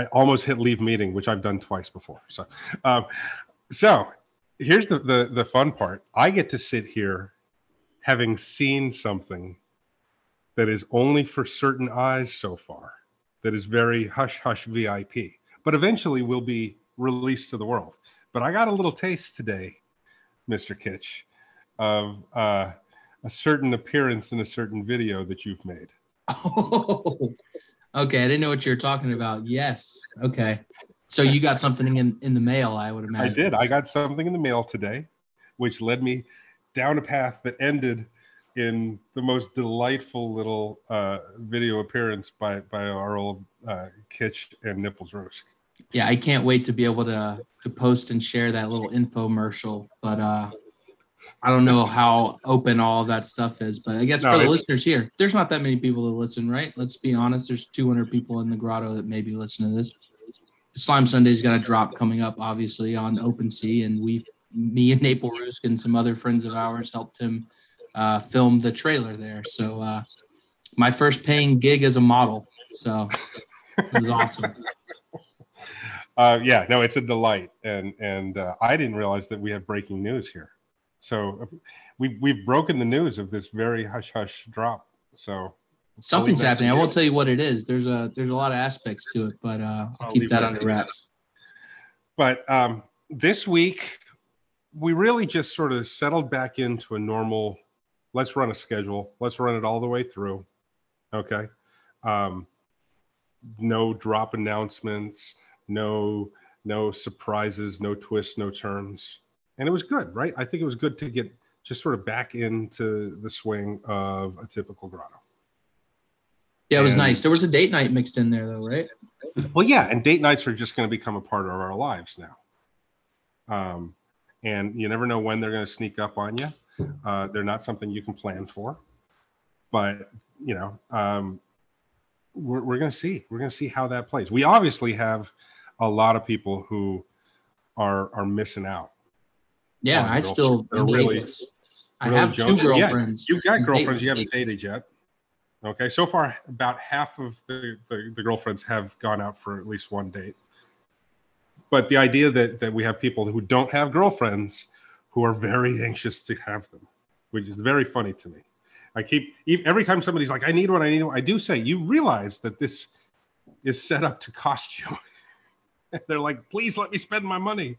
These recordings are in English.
I almost hit leave meeting, which I've done twice before. So, um, so here's the, the the fun part. I get to sit here, having seen something that is only for certain eyes so far, that is very hush hush VIP, but eventually will be released to the world. But I got a little taste today, Mr. Kitch, of uh, a certain appearance in a certain video that you've made. Oh, okay. I didn't know what you were talking about. Yes. Okay. So you got something in, in the mail, I would imagine. I did. I got something in the mail today, which led me down a path that ended in the most delightful little uh, video appearance by by our old uh, Kitch and Nipples Roast. Yeah, I can't wait to be able to to post and share that little infomercial. But uh, I don't know how open all that stuff is. But I guess No, for the listeners here, there's not that many people that listen, right? Let's be honest. There's 200 people in the grotto that maybe listen to this. Slime Sunday's got a drop coming up, obviously on OpenSea, and we, me and Naple Rusk and some other friends of ours helped him uh, film the trailer there. So uh, my first paying gig as a model. So it was awesome. Uh, yeah, no, it's a delight, and and uh, I didn't realize that we have breaking news here. So uh, we we've broken the news of this very hush hush drop. So Something's happening. I won't tell you what it is. There's a there's a lot of aspects to it, but uh, I'll I'll keep that that under wraps. but um, this week we really just sort of settled back into a normal let's run a schedule let's run it all the way through okay um, no drop announcements no no surprises no twists no turns and it was good right i think it was good to get just sort of back into the swing of a typical grotto Yeah, it was And- nice. There was a date night mixed in there, though, right? Well, yeah, and date nights are just going to become a part of our lives now. Um, and you never know when they're going to sneak up on you. Uh, they're not something you can plan for, but you know, um, we're, we're going to see. We're going to see how that plays. We obviously have a lot of people who are are missing out. Yeah, I still they're really- dateless. I really have two. Yeah, girlfriends. You've got girlfriends you haven't dated yet. Okay, so far about half of the, the, the girlfriends have gone out for at least one date. But the idea that, that we have people who don't have girlfriends who are very anxious to have them, which is very funny to me. I keep every time somebody's like, I need one, I need one, I do say, you realize that this is set up to cost you. They're like, please let me spend my money.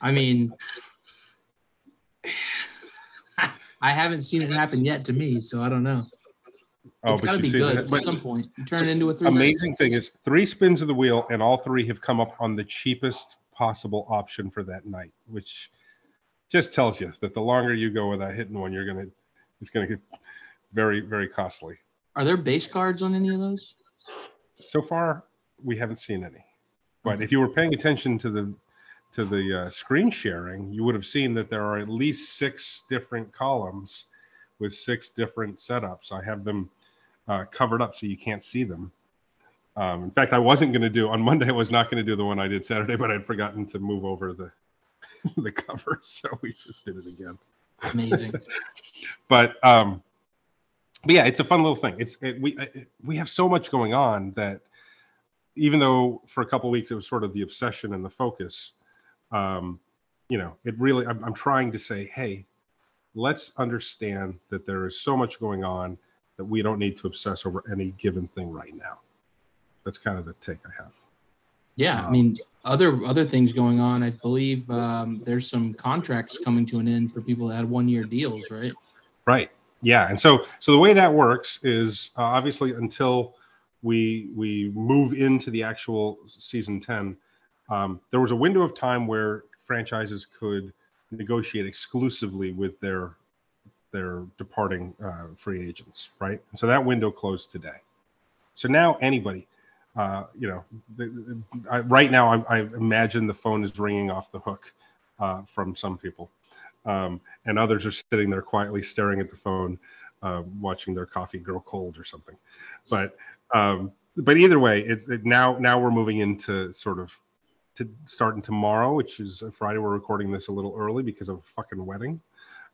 I mean, I haven't seen it happen yet to me, so I don't know. Oh, it's got to be good it. at some point. You turn it into a three. amazing thing is three spins of the wheel and all three have come up on the cheapest possible option for that night which just tells you that the longer you go without hitting one you're gonna it's gonna get very very costly Are there base cards on any of those? so far we haven't seen any but if you were paying attention to the to the uh, screen sharing you would have seen that there are at least six different columns with six different setups. I have them uh, covered up so you can't see them. Um, in fact i wasn't going to do on monday i was not going to do the one i did saturday but i'd forgotten to move over the the cover so we just did it again. Amazing. but um but yeah it's a fun little thing. It's it, we it, we have so much going on that even though for a couple of weeks it was sort of the obsession and the focus um you know it really I'm, I'm trying to say hey let's understand that there is so much going on that we don't need to obsess over any given thing right now that's kind of the take i have Yeah, I mean, other other things going on. I believe um, there's some contracts coming to an end for people that had one year deals, right? Right. Yeah. And so so the way that works is uh, obviously until we we move into the actual season 10 um, there was a window of time where franchises could negotiate exclusively with their their departing uh, free agents right? So that window closed today. So now anybody uh, you know the, the, I, right now I, I imagine the phone is ringing off the hook uh, from some people. Um, and others are sitting there quietly staring at the phone, uh, watching their coffee grow cold or something. But um, but either way, it, it now now we're moving into sort of to starting tomorrow, which is Friday. We're recording this a little early because of a fucking wedding.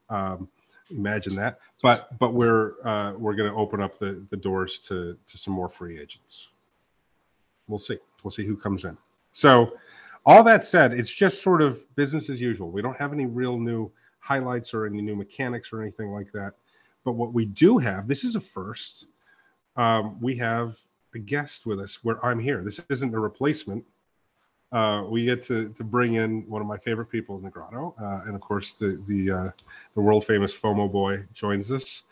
Um, imagine that. But but we're uh, we're going to open up the the doors to to some more free agents. we'll see. We'll see who comes in. So, all that said, it's just sort of business as usual. We don't have any real new highlights or any new mechanics or anything like that. But what we do have, this is a first. Um, we have a guest with us where I'm here. This isn't a replacement. Uh, we get to, to bring in one of my favorite people in the grotto, uh, and of course the the uh, the world famous FOMO boy joins us.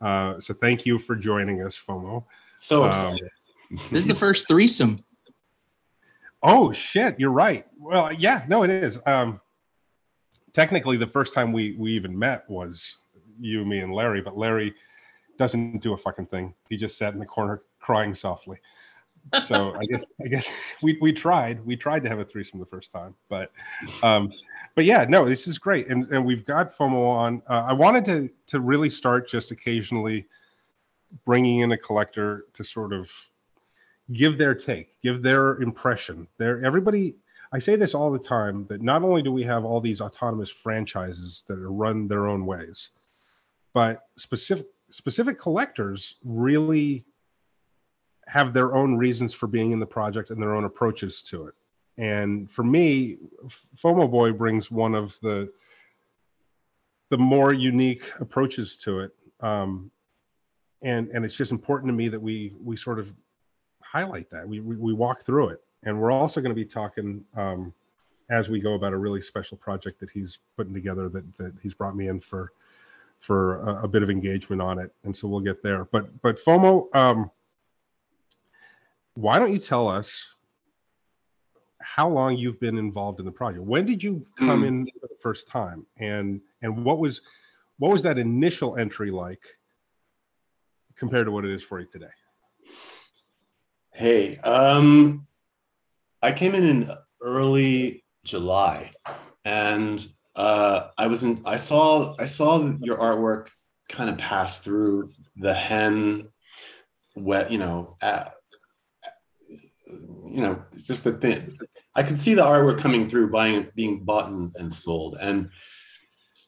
Uh, so thank you for joining us, FOMO. So excited. Um, this is the first threesome. Oh shit, you're right. Well, yeah, no, it is. Um, technically, the first time we we even met was you, me, and Larry. But Larry doesn't do a fucking thing. He just sat in the corner crying softly. So I guess I guess we we tried we tried to have a threesome the first time, but um, but yeah, no, this is great, and and we've got FOMO on. Uh, I wanted to to really start just occasionally bringing in a collector to sort of give their take, give their impression. There, everybody. I say this all the time that not only do we have all these autonomous franchises that are run their own ways, but specific specific collectors really have their own reasons for being in the project and their own approaches to it. And for me, FOMO Boy brings one of the the more unique approaches to it. Um, and and it's just important to me that we we sort of highlight that we we, we walk through it and we're also going to be talking um, as we go about a really special project that he's putting together that that he's brought me in for for a, a bit of engagement on it and so we'll get there but but fomo um, why don't you tell us how long you've been involved in the project when did you come mm. in for the first time and and what was what was that initial entry like compared to what it is for you today Hey, um, I came in in early July, and uh, I was in. I saw I saw your artwork kind of pass through the hen, wet. You know, uh, you know, it's just the thing. I could see the artwork coming through, buying, being bought and, and sold, and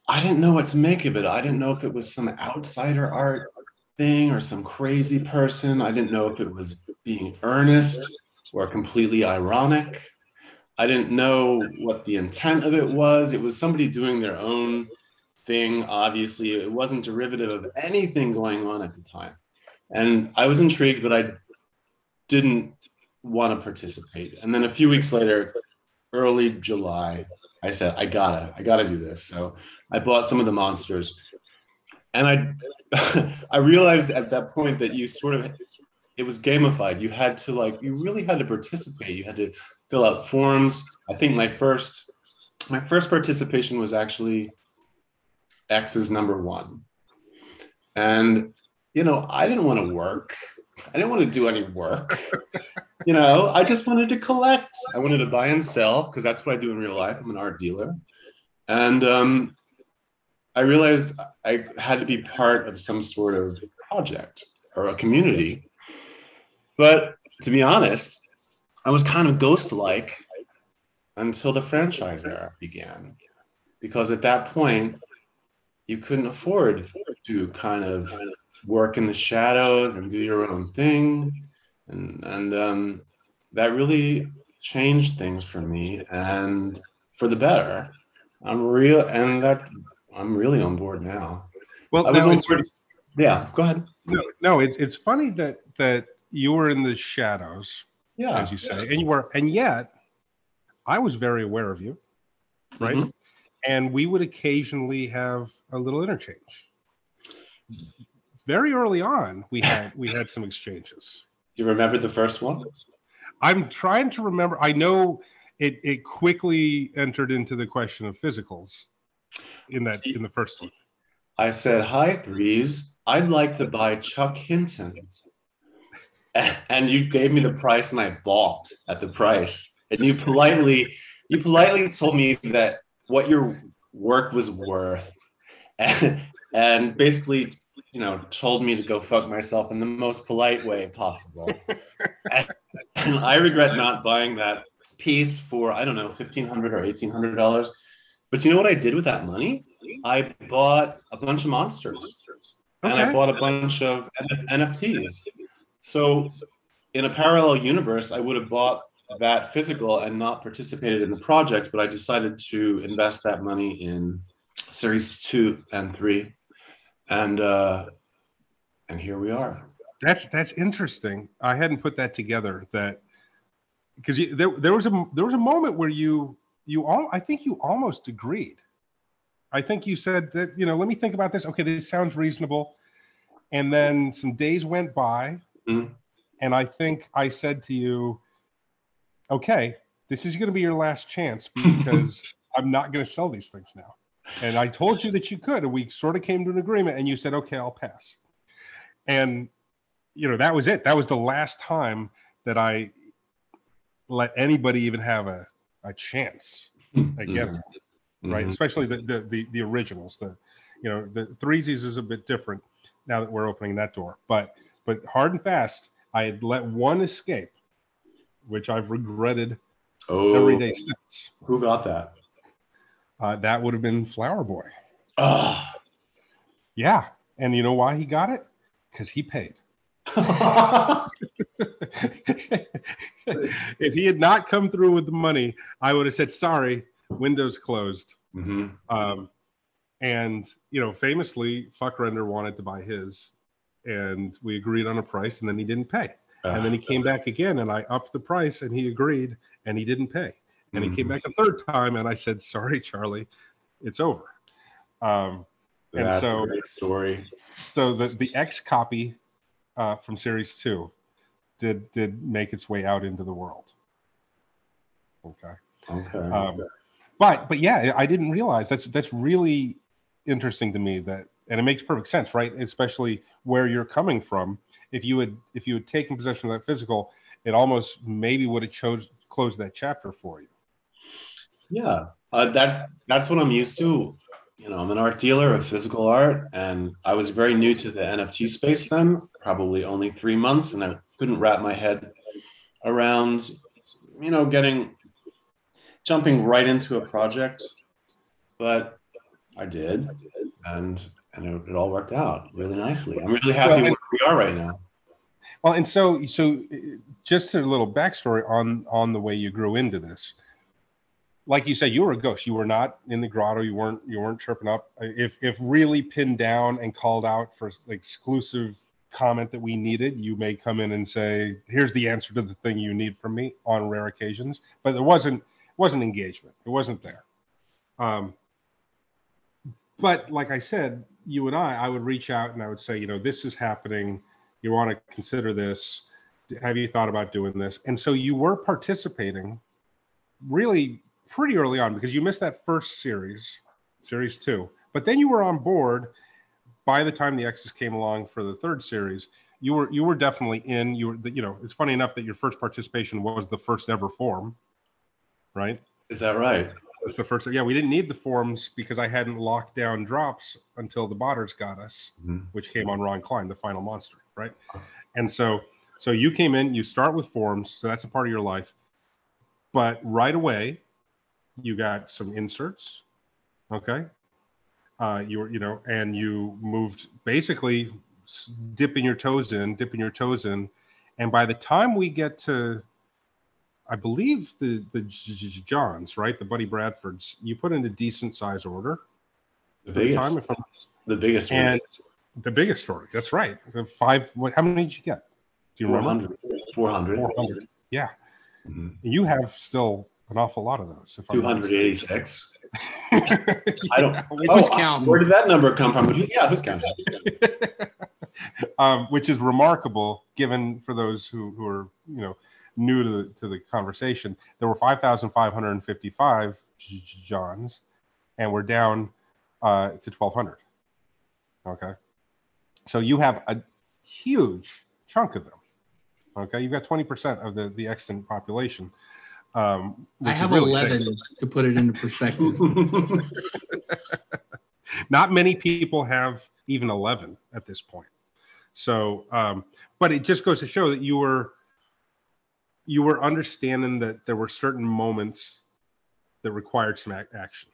I didn't know what to make of it. I didn't know if it was some outsider art thing or some crazy person. I didn't know if it was being earnest or completely ironic. I didn't know what the intent of it was. It was somebody doing their own thing, obviously. It wasn't derivative of anything going on at the time. And I was intrigued, but I didn't want to participate. And then a few weeks later, early July, I said, I gotta, I gotta do this. So I bought some of the monsters. And I I realized at that point that you sort of it was gamified. You had to like you really had to participate. You had to fill out forms. I think my first my first participation was actually X's number one. And you know, I didn't want to work. I didn't want to do any work. you know, I just wanted to collect. I wanted to buy and sell because that's what I do in real life. I'm an art dealer. And um, I realized I had to be part of some sort of project or a community but to be honest, I was kind of ghost like until the franchise era began. Because at that point, you couldn't afford to kind of work in the shadows and do your own thing. And, and um, that really changed things for me and for the better. I'm real, and that I'm really on board now. Well, I was on board. Yeah, go ahead. No, no, it's it's funny that that you were in the shadows, yeah, as you say, yeah. and you were, and yet I was very aware of you, right? Mm-hmm. And we would occasionally have a little interchange. Very early on, we had we had some exchanges. Do you remember the first one? I'm trying to remember. I know it it quickly entered into the question of physicals in that in the first one. I said, "Hi, Breeze. I'd like to buy Chuck Hinton." and you gave me the price and I bought at the price. And you politely, you politely told me that what your work was worth. And, and basically, you know, told me to go fuck myself in the most polite way possible. and, and I regret not buying that piece for, I don't know, 1,500 or $1,800. But you know what I did with that money? I bought a bunch of monsters. Okay. And I bought a bunch of NFTs. So in a parallel universe, I would have bought that physical and not participated in the project, but I decided to invest that money in series two and three, and uh, and here we are. That's that's interesting. I hadn't put that together. That because there there was a there was a moment where you you all I think you almost agreed. I think you said that you know let me think about this. Okay, this sounds reasonable. And then some days went by, Mhm. and I think I said to you, "Okay, this is going to be your last chance because I'm not going to sell these things now." And I told you that you could, and we sort of came to an agreement. And you said, "Okay, I'll pass." And you know that was it. That was the last time that I let anybody even have a a chance again right? Mhm. Especially the, the the the originals. The you know the threesies is a bit different now that we're opening that door. But but hard and fast, I had let one escape, which I've regretted Oh, every day since. who got that? Uh, that would have been Flower Boy. Ah. Yeah, and you know why he got it? Because he paid. if he had not come through with the money, I would have said sorry. Windows closed. Mhm. Um, and you know, famously, Fvckrender wanted to buy his, and we agreed on a price, and then he didn't pay. And then he came back again, and I upped the price, and he agreed, and he didn't pay. And he came Mhm. back a third time, and I said, "Sorry, Charlie, it's over." Um, and That's so- a great story. so the the XCOPY uh, from Series Two did did make its way out into the world. Okay. Okay. Um, but but yeah, I didn't realize that's that's really interesting to me that, and it makes perfect sense, right? Especially where you're coming from. If you had if you had taken possession of that physical, it almost maybe would have chose closed that chapter for you. Yeah, uh, that's that's what I'm used to. You know, I'm an art dealer of physical art, and I was very new to the NFT space then, probably only three months, and I couldn't wrap my head around, you know, getting jumping right into a project. But I did, and and it, it all worked out really nicely. I'm really happy Well, where we are right now. Well, and so so just a little backstory on on the way you grew into this. Like you said, you were a ghost. You were not in the grotto. You weren't you weren't chirping up. If if really pinned down and called out for exclusive comment that we needed, you may come in and say, "Here's the answer to the thing you need from me." On rare occasions, but there wasn't wasn't engagement. It wasn't there. Um, but like I said, you and I, I would reach out and I would say, you know, this is happening you want to consider this have you thought about doing this and so you were participating really pretty early on because you missed that first series series two but then you were on board by the time the x's came along for the third series you were you were definitely in you were you know it's funny enough that your first participation was the first ever form right Is that right? was the first yeah we didn't need the forms because i hadn't locked down drops until the botters got us Mhm. which came on Ron Klein, the final monster, right? And so, so you came in, you start with forms, so that's a part of your life. But right away, you got some inserts, okay? Uh, you were, you know, and you moved basically dipping your toes in, dipping your toes in, and by the time we get to, I believe the the Johns, right, the Buddy Bradfords, you put in a decent size order. The biggest, time, the biggest one. and the biggest story. That's right. The five. What? How many did you get? Do you remember? 400. 400. 400. Yeah. Mhm. You have still an awful lot of those. If I'm 286. I don't. Who's Oh, counting? Where did that number come from? Yeah, who's counting? um, which is remarkable, given for those who, who are you know new to the to the conversation. There were five thousand five hundred and fifty-five Johns, and we're down uh, to twelve hundred. Okay, so you have a huge chunk of them. Okay, you've got twenty percent of the the extant population. Um, I have really 11 sick. to put it into perspective. not many people have even 11 at this point so um, but it just goes to show that you were you were understanding that there were certain moments that required some ac- action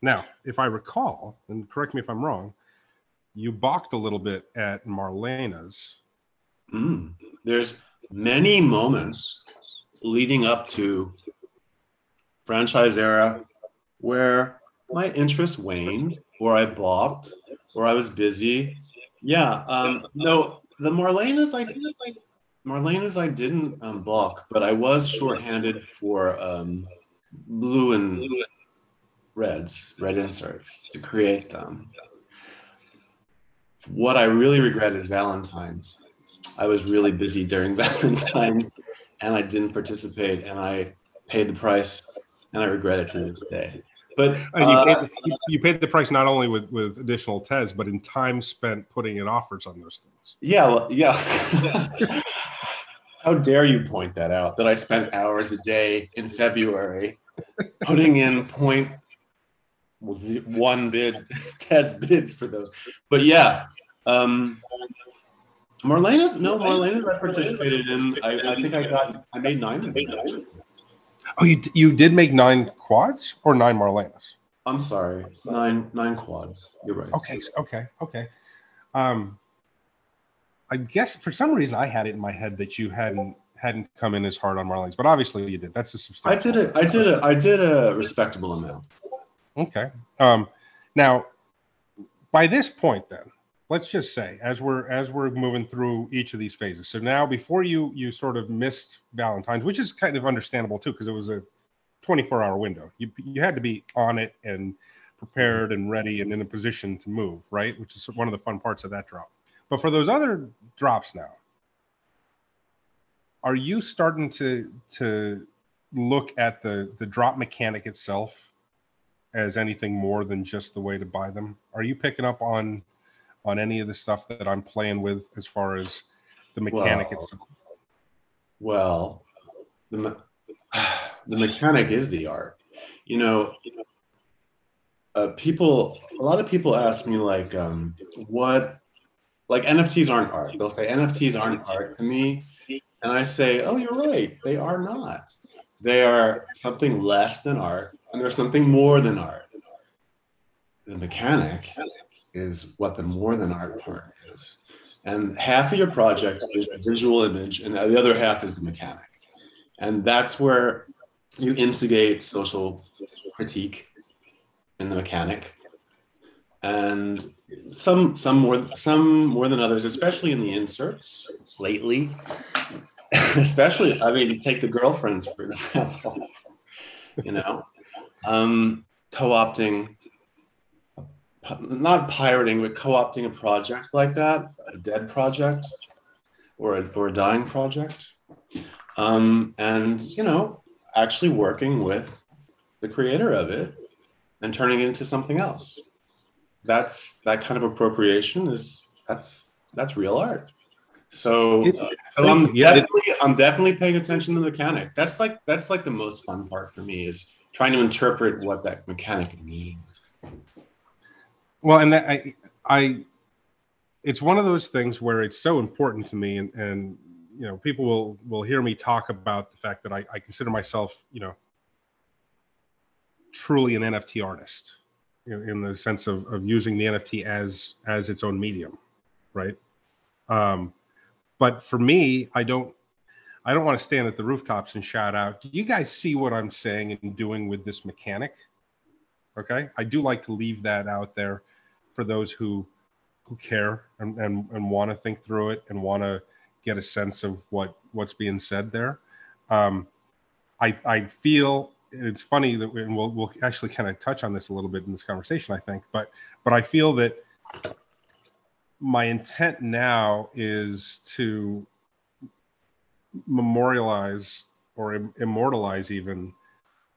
now if i recall and correct me if i'm wrong you balked a little bit at marlena's Mm. There's many moments leading up to franchise era where my interest waned or I balked or I was busy. Yeah. Um, no, the Marlenas I Marlenas I didn't um, balk, but I was shorthanded for um, blue and reds, red inserts to create them. What I really regret is Valentine's. I was really busy during Valentine's and I didn't participate and I paid the price and I regret it to this day. But And you, uh, paid, you, you paid the price not only with, with additional TES, but in time spent putting in offers on those things. yeah, well, yeah. How dare you point that out? That I spent hours a day in February putting in point one bid test bids for those. But yeah, um, Marlena's no Marlena's I participated in. I, I think I got I made nine of them. actually. Oh, you, you did make nine quads or nine Marlenas? I'm sorry, nine nine quads. You're right. Okay, okay, okay. Um, I guess for some reason I had it in my head that you hadn't hadn't come in as hard on Marlins, but obviously you did. That's a I substantial. I did it. I did a I did a respectable amount. Okay. Um, now, by this point, then let's just say as we're as we're moving through each of these phases. So now, before you you sort of missed Valentine's, which is kind of understandable too, because it was a 24 hour window. You you had to be on it and prepared and ready and in a position to move, right? Which is one of the fun parts of that drop. But for those other drops now, are you starting to to look at the the drop mechanic itself as anything more than just the way to buy them? Are you picking up on on any of the stuff that I'm playing with as far as the mechanic Well, itself? Well, the me- the mechanic is the art. You know, uh, people. A lot of people ask me like, um, what? Like NFTs aren't art. They'll say NFTs aren't art to me, and I say, oh, you're right. They are not. They are something less than art, and they're something more than art. The mechanic is what the more than art part is. And half of your project is a visual image, and the other half is the mechanic. And that's where you instigate social critique in the mechanic. And some some more some more than others, especially in the inserts lately. especially, I mean, take the girlfriends for example. You know, um, co-opting not pirating, but co-opting a project like that, a dead project or a, or a dying project. Um, and, you know, actually working with the creator of it and turning it into something else. That's that kind of appropriation is that's that's real art. So, uh, so I'm yeah, definitely I'm definitely paying attention to the mechanic. That's like that's like the most fun part for me is trying to interpret what that mechanic means. Well, and that, I, I, it's one of those things where it's so important to me, and and you know, people will will hear me talk about the fact that I, I consider myself, you know, truly an NFT artist, in, in the sense of of using the NFT as as its own medium, right? Um, but for me, I don't. I don't want to stand at the rooftops and shout out, "Do you guys see what I'm saying and doing with this mechanic?" Okay, I do like to leave that out there for those who who care and and, and want to think through it and want to get a sense of what what's being said there. Um, I I feel it's funny that and we'll we'll actually kind of touch on this a little bit in this conversation, I think, but but I feel that my intent now is to memorialize or im- immortalize even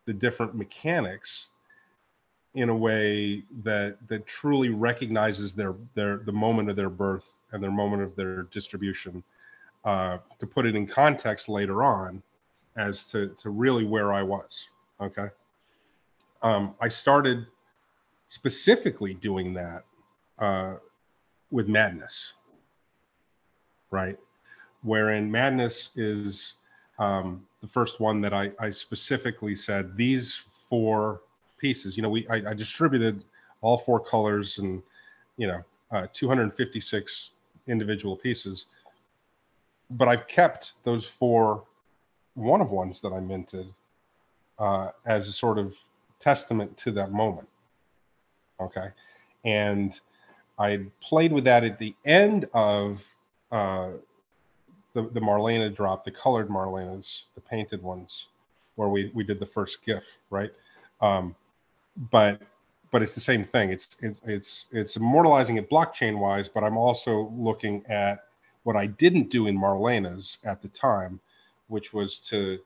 the different mechanics in a way that that truly recognizes their their the moment of their birth and their moment of their distribution uh, to put it in context later on as to to really where I was okay? Um, I started specifically doing that uh, with madness right? Wherein madness is um, the first one that I, I specifically said these four pieces. You know, we I, I distributed all four colors and you know uh, 256 individual pieces. but I've kept those four one of ones that I minted uh, as a sort of testament to that moment. Okay. And I played with that at the end of uh, the, the Marlena drop, the colored Marlenas, the painted ones, where we, we did the first GIF, right? Um, but but it's the same thing. It's it's it's it's immortalizing it blockchain wise, but I'm also looking at what I didn't do in Marlena's at the time, which was to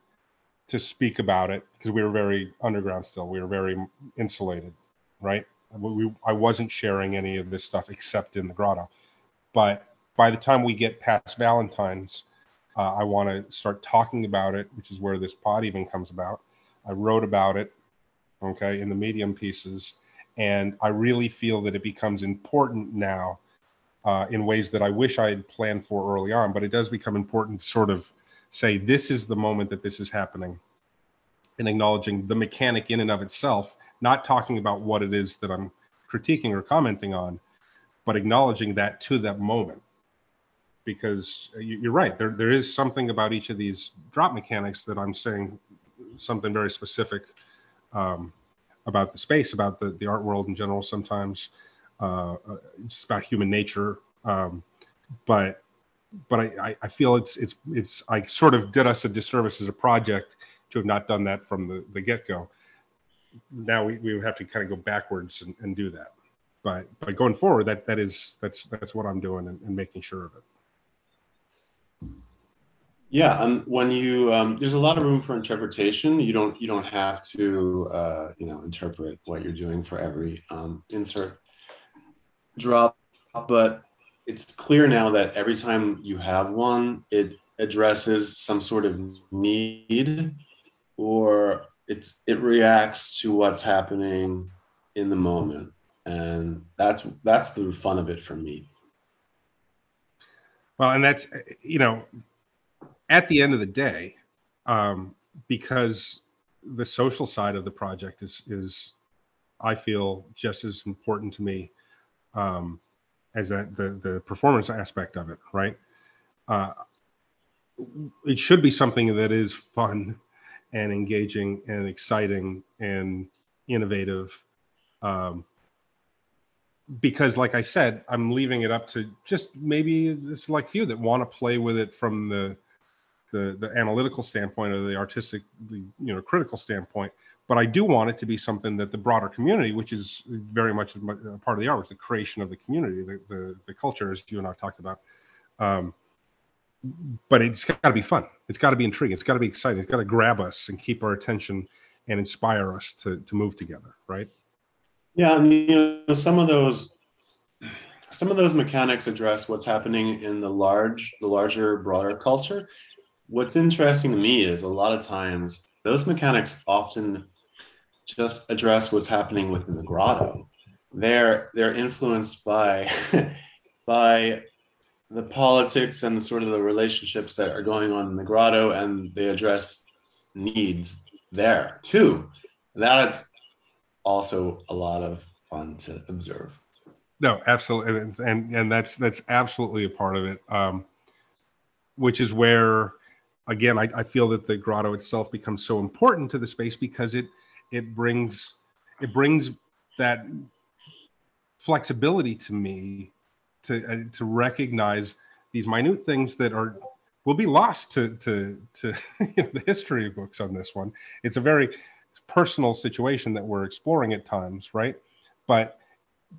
to speak about it because we were very underground still. We were very insulated, right? We, I wasn't sharing any of this stuff except in the grotto. But by the time we get past Valentine's, uh, I want to start talking about it, which is where this pod even comes about. I wrote about it, okay, in the medium pieces, and I really feel that it becomes important now uh, in ways that I wish I had planned for early on. But it does become important to sort of say this is the moment that this is happening, and acknowledging the mechanic in and of itself, not talking about what it is that I'm critiquing or commenting on, but acknowledging that to that moment. Because you're right, there, there is something about each of these drop mechanics that I'm saying something very specific um, about the space, about the, the art world in general sometimes, uh, uh just about human nature. Um, but but I, I feel it's it's it's I sort of did us a disservice as a project to have not done that from the, the get-go. Now we, we would have to kind of go backwards and, and do that. But but going forward, that that is that's that's what I'm doing and, and making sure of it. Yeah, and when you um, there's a lot of room for interpretation. You don't you don't have to uh, you know interpret what you're doing for every um, insert drop, but it's clear now that every time you have one, it addresses some sort of need or it's it reacts to what's happening in the moment and that's that's the fun of it for me well and that's you know at the end of the day um, because the social side of the project is is i feel just as important to me um, as that the the performance aspect of it, right? Uh, it should be something that is fun and engaging and exciting and innovative. Um, because, like I said, I'm leaving it up to just maybe the select few that want to play with it from the the, the analytical standpoint or the artistic, the, you know, critical standpoint but I do want it to be something that the broader community, which is very much a part of the art, the creation of the community, the, the, the culture, as you and I've talked about. Um, but it's got to be fun. It's got to be intriguing. It's got to be exciting. It's got to grab us and keep our attention and inspire us to, to move together, right? Yeah, mean, you know, some of those some of those mechanics address what's happening in the large, the larger, broader culture. What's interesting to me is a lot of times those mechanics often just address what's happening within the grotto. They're they're influenced by by the politics and the sort of the relationships that are going on in the grotto, and they address needs there too. That's also a lot of fun to observe. No, absolutely, and and, and that's that's absolutely a part of it. Um, which is where, again, I, I feel that the grotto itself becomes so important to the space because it it brings it brings that flexibility to me to uh, to recognize these minute things that are will be lost to to to the history books on this one. It's a very personal situation that we're exploring at times, right? But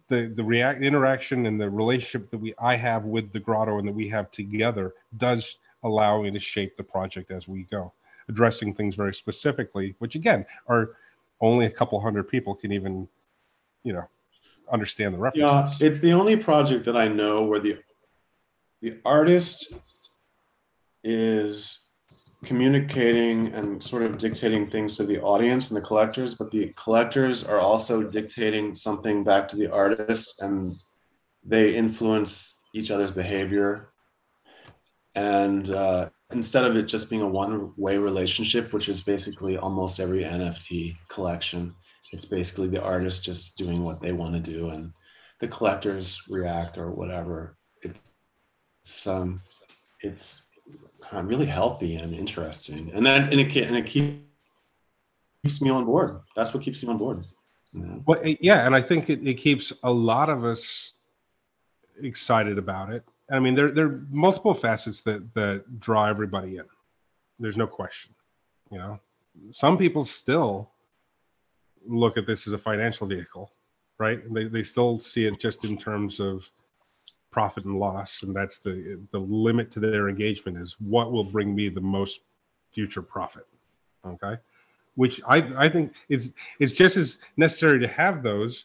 the the react interaction and the relationship that we I have with the grotto and that we have together does allow me to shape the project as we go, addressing things very specifically, which again are only a couple hundred people can even, you know, understand the references. Yeah, it's the only project that I know where the the artist is communicating and sort of dictating things to the audience and the collectors, but the collectors are also dictating something back to the artist and they influence each other's behavior. And uh, instead of it just being a one way relationship, which is basically almost every NFT collection, it's basically the artist just doing what they want to do and the collectors react or whatever. It's um, it's uh, really healthy and interesting, and then and it and it keeps me on board. That's what keeps me on board. Well, yeah, and I think it, it keeps a lot of us excited about it. I mean, there there are multiple facets that that draw everybody in. There's no question. You know, some people still look at this as a financial vehicle, right? They they still see it just in terms of profit and loss, and that's the the limit to their engagement is what will bring me the most future profit. Okay, which I I think is is just as necessary to have those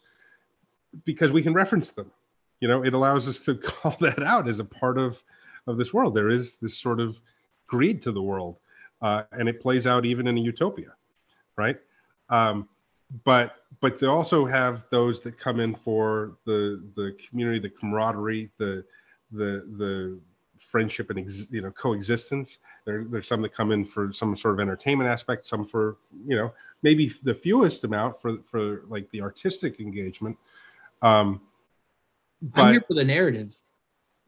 because we can reference them you know it allows us to call that out as a part of of this world. There is this sort of greed to the world uh, and it plays out even in a utopia right? Um, but but they also have those that come in for the the community the camaraderie the the the friendship and ex, you know coexistence. There, there's some that come in for some sort of entertainment aspect some for you know maybe the fewest amount for for like the artistic engagement. Um, but, I'm here for the narrative.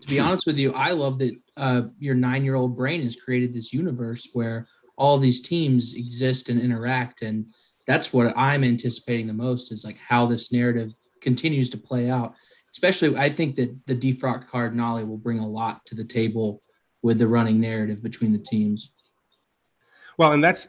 To be honest with you, I love that uh, your nine year old brain has created this universe where all these teams exist and interact. And that's what I'm anticipating the most is like how this narrative continues to play out. Especially, I think that the defrocked Cardinali will bring a lot to the table with the running narrative between the teams. Well, and that's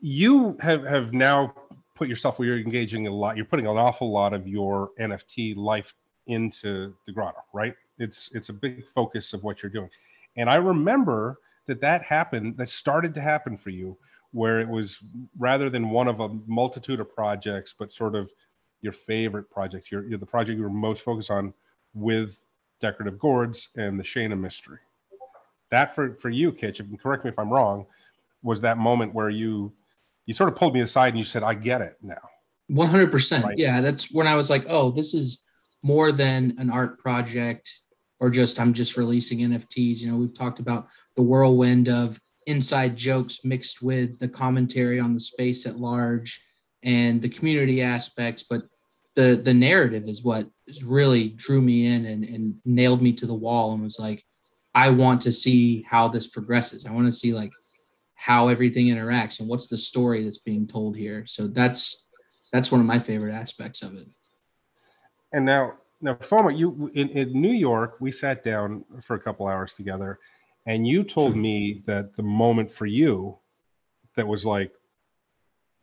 you have have now put yourself where you're engaging a lot you're putting an awful lot of your nft life into the grotto right? It's it's a big focus of what you're doing. And i remember that that happened that started to happen for you where it was rather than one of a multitude of projects but sort of your favorite project your, your the project you were most focused on with decorative gourds and the shayna mystery. That for for you kitch if correct me if i'm wrong was that moment where you you sort of pulled me aside and you said, I get it now. 100%. Right. Yeah. That's when I was like, oh, this is more than an art project or just I'm just releasing NFTs. You know, we've talked about the whirlwind of inside jokes mixed with the commentary on the space at large and the community aspects, but the the narrative is what really drew me in and, and nailed me to the wall and was like, I want to see how this progresses. I want to see like how everything interacts and what's the story that's being told here. So that's that's one of my favorite aspects of it. And now, now, Foma, you in, in New York, we sat down for a couple hours together, and you told me that the moment for you that was like,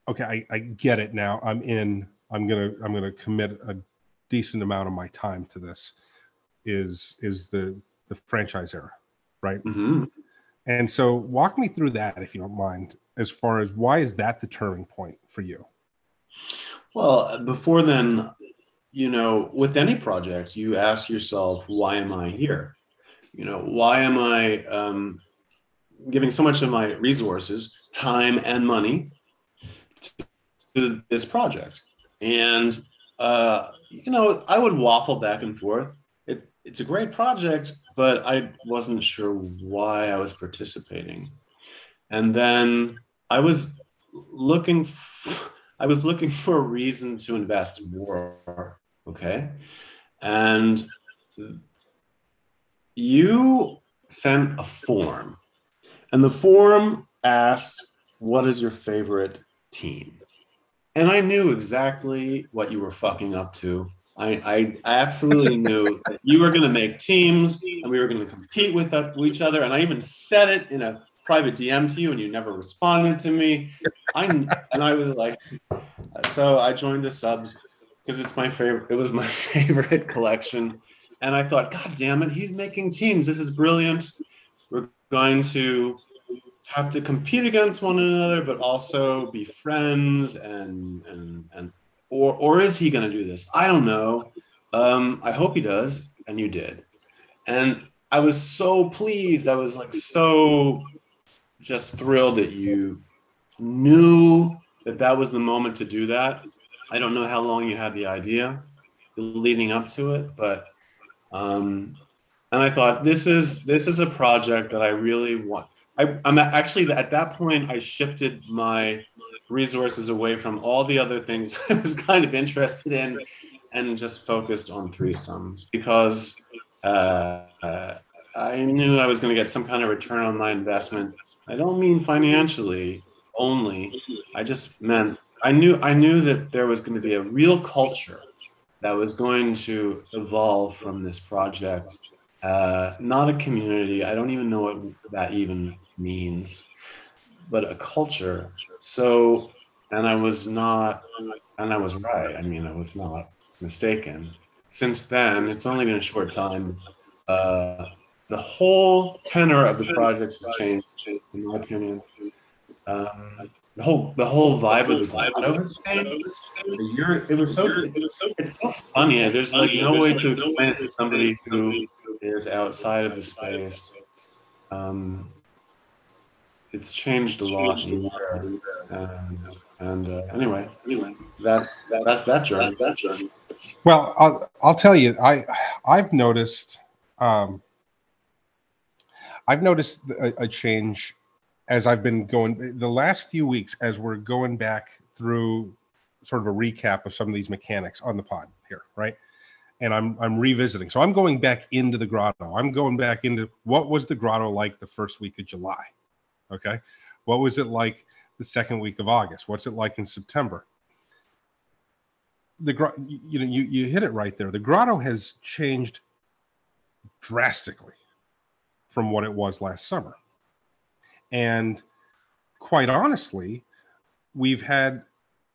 okay, I, I get it now. I'm in. I'm gonna I'm gonna commit a decent amount of my time to this. Is is the the franchise era, right? Mm-hmm. And so, walk me through that, if you don't mind, as far as why is that the turning point for you? Well, before then, you know, with any project, you ask yourself, why am I here? You know, why am I um, giving so much of my resources, time, and money to this project? And, uh, you know, I would waffle back and forth. It, it's a great project, but I wasn't sure why I was participating. And then I was looking, f- I was looking for a reason to invest more. Okay, and you sent a form, and the form asked, "What is your favorite team?" And I knew exactly what you were fucking up to I, I absolutely knew that you were going to make teams and we were going to compete with each other. And I even said it in a private DM to you, and you never responded to me. I and I was like, so I joined the subs because it's my favorite. It was my favorite collection, and I thought, God damn it, he's making teams. This is brilliant. We're going to have to compete against one another, but also be friends and and and or or is he going to do this? I don't know. Um, I hope he does, and you did. And I was so pleased. I was like so just thrilled that you knew that that was the moment to do that. I don't know how long you had the idea leading up to it, but um, and I thought this is this is a project that I really want. I, I'm actually at that point I shifted my resources away from all the other things I was kind of interested in and just focused on threesomes because uh, uh, I knew I was going to get some kind of return on my investment. I don't mean financially only. I just meant I knew I knew that there was going to be a real culture that was going to evolve from this project. Uh, not a community. I don't even know what that even means, but a culture. So, and I was not, and I was right. I mean, I was not mistaken. Since then, it's only been a short time. Uh, the whole tenor of the project has changed, in my opinion. Um, the whole the whole vibe of the vibe has changed. You're, it was so it was so it's so funny. There's like no way to explain it to somebody who is outside of the space. Um, it's changed a lot, and, and uh, anyway, anyway, that's that's that journey. That journey. Well, I'll I'll tell you, I I've noticed. Um, I've noticed a, a change as I've been going the last few weeks as we're going back through sort of a recap of some of these mechanics on the pod here, right? And I'm I'm revisiting. So I'm going back into the grotto. I'm going back into what was the grotto like the first week of July? Okay. What was it like the second week of August? What's it like in September? The you know you you hit it right there. The grotto has changed drastically from what it was last summer. And quite honestly, we've had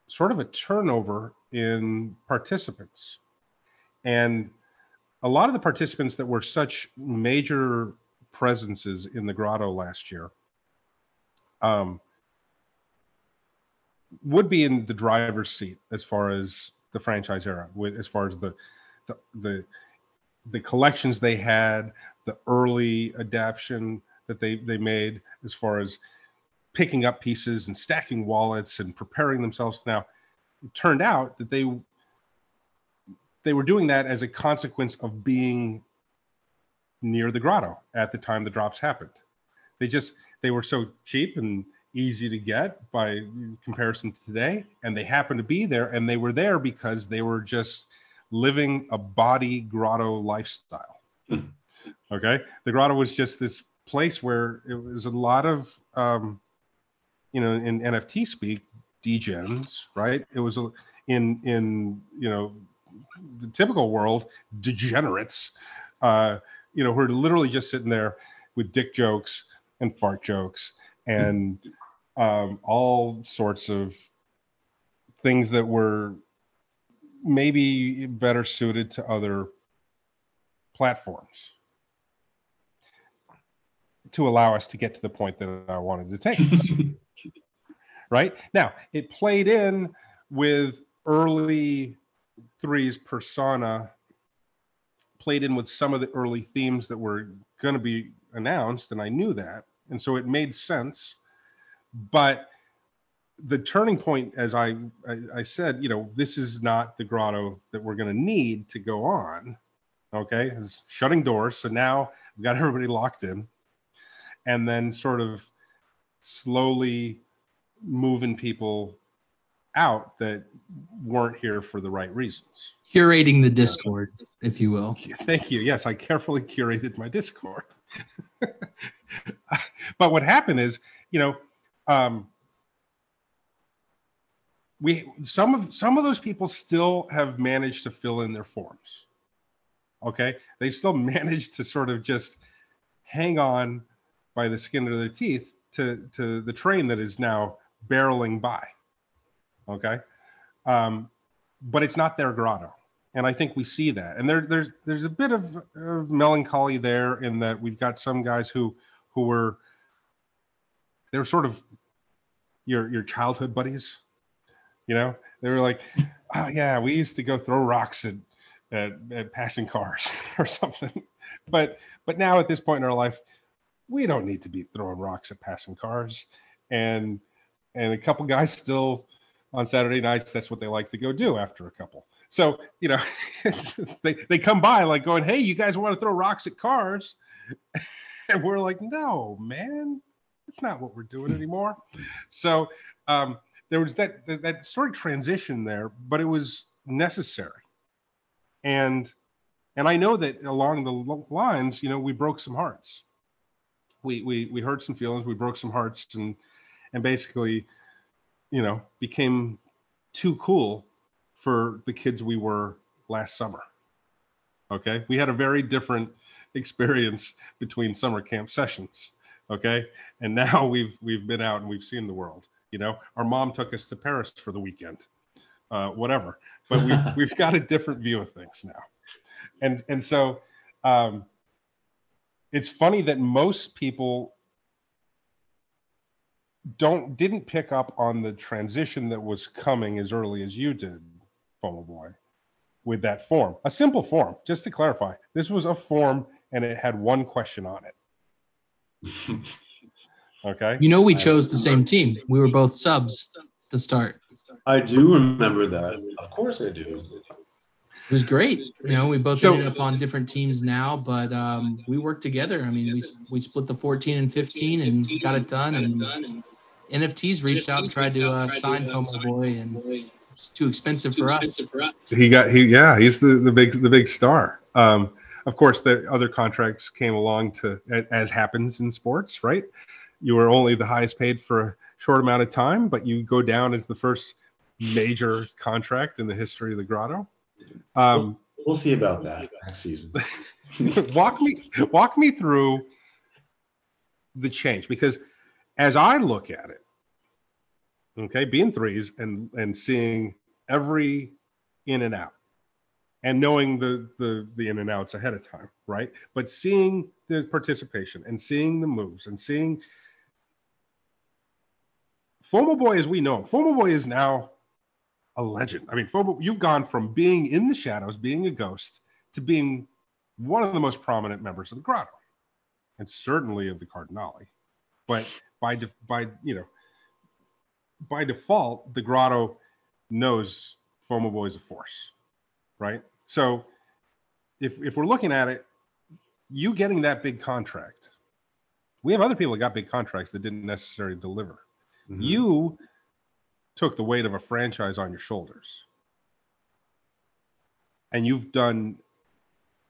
sort of a turnover in participants. And a lot of the participants that were such major presences in the grotto last year um, would be in the driver's seat as far as the franchise era, with as far as the the the, the collections they had, the early adaptation that they they made as far as picking up pieces and stacking wallets and preparing themselves. Now it turned out that they they were doing that as a consequence of being near the grotto at the time the drops happened. They just they were so cheap and easy to get by comparison to today and they happened to be there and they were there because they were just living a body grotto lifestyle hmm. Okay, the grotto was just this place where it was a lot of, um, you know, in NFT speak, degens, right? It was a, in in you know the typical world, degenerates, uh, you know, who are literally just sitting there with dick jokes and fart jokes and um, all sorts of things that were maybe better suited to other platforms to allow us to get to the point that I wanted to take. right now, it played in with early threes persona, played in with some of the early themes that were going to be announced, and I knew that, and so it made sense. But the turning point, as I, I, I said, you know, this is not the grotto that we're going to need to go on. Okay, is shutting doors. So now we've got everybody locked in and then sort of slowly moving people out that weren't here for the right reasons. Curating the Discord, if you will. Thank you. Yes, I carefully curated my Discord. but what happened is, you know, um, we some of some of those people still have managed to fill in their forms. Okay, they still managed to sort of just hang on by the skin of their teeth to to the train that is now barreling by. Okay, um, but it's not their grotto, and I think we see that. And there there's there's a bit of, of melancholy there in that we've got some guys who who were they're sort of your your childhood buddies. You know, they were like, oh yeah, we used to go throw rocks at at, at passing cars or something. But but now at this point in our life, we don't need to be throwing rocks at passing cars. And and a couple guys still on Saturday nights, that's what they like to go do after a couple. So, you know, they, they come by like going, Hey, you guys want to throw rocks at cars? and we're like, no, man, it's not what we're doing anymore. So um, there was that, that, that sort of transition there, but it was necessary. And and I know that along the lines, you know, we broke some hearts. We we we hurt some feelings. We broke some hearts, and and basically, you know, became too cool for the kids we were last summer. Okay, we had a very different experience between summer camp sessions. Okay, and now we've we've been out and we've seen the world. You know, our mom took us to Paris for the weekend, uh, whatever. But we've we've got a different view of things now, and and so um, it's funny that most people don't didn't pick up on the transition that was coming as early as you did, FOMO Boy, with that form. A simple form, just to clarify. This was a form and it had one question on it. Okay. You know, we chose the same team. We were both subs to start. I do remember that. Of course I do. It was great. You know, we both So- ended up on different teams now, but um, we worked together. I mean, we we split the 14 and 15 and got it done. And NFTs reached out and tried to uh, sign FOMO Boy, and it's too expensive for us. He got he yeah, he's the, the big the big star. Um of course the other contracts came along to as happens in sports, right? You were only the highest paid for a short amount of time, but you go down as the first major contract in the history of the grotto. Um We'll see about that next season. walk me walk me through the change because as I look at it, okay, being threes and and seeing every in and out and knowing the the the in and outs ahead of time, right? But seeing the participation and seeing the moves and seeing FOMO Boy as we know him, FOMO Boy is now a legend. I mean, FOMO, you've gone from being in the shadows, being a ghost, to being one of the most prominent members of the grotto and certainly of the Cardinali but by de- by you know by default the grotto knows fomo boy is a force right? So if if we're looking at it you getting that big contract we have other people that got big contracts that didn't necessarily deliver. Mhm. you took the weight of a franchise on your shoulders. And you've done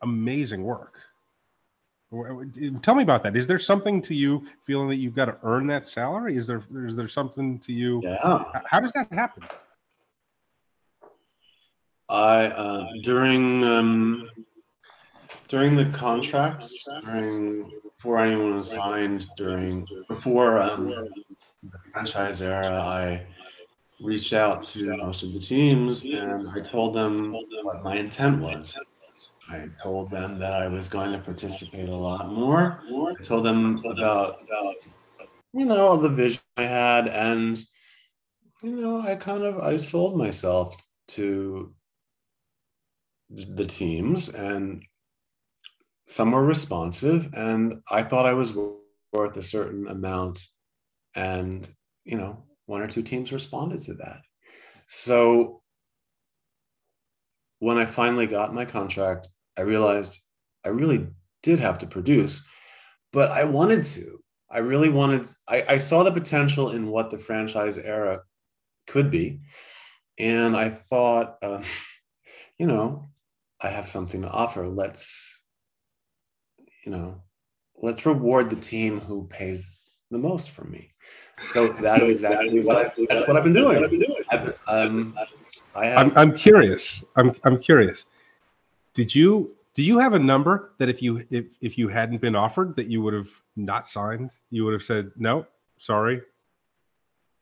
amazing work tell me about that is there something to you feeling that you've got to earn that salary is there is there something to you yeah. how does that happen I uh, during um, during the contracts during before anyone was signed during before um, the franchise era, I reached out to most of the teams and I told them what my intent was. I told them that I was going to participate a lot more. I told them about about you know the vision I had and you know I kind of I sold myself to the teams and some were responsive and i thought i was worth a certain amount and you know one or two teams responded to that so when i finally got my contract i realized i really did have to produce but i wanted to i really wanted i, I saw the potential in what the franchise era could be and i thought uh, you know I have something to offer. Let's, you know, let's reward the team who pays the most for me. So that is exactly what I, that's what I've been doing. I've, um, I have. I'm, I'm curious I'm, I'm curious did you do you have a number that if you if, if you hadn't been offered that you would have not signed you would have said no sorry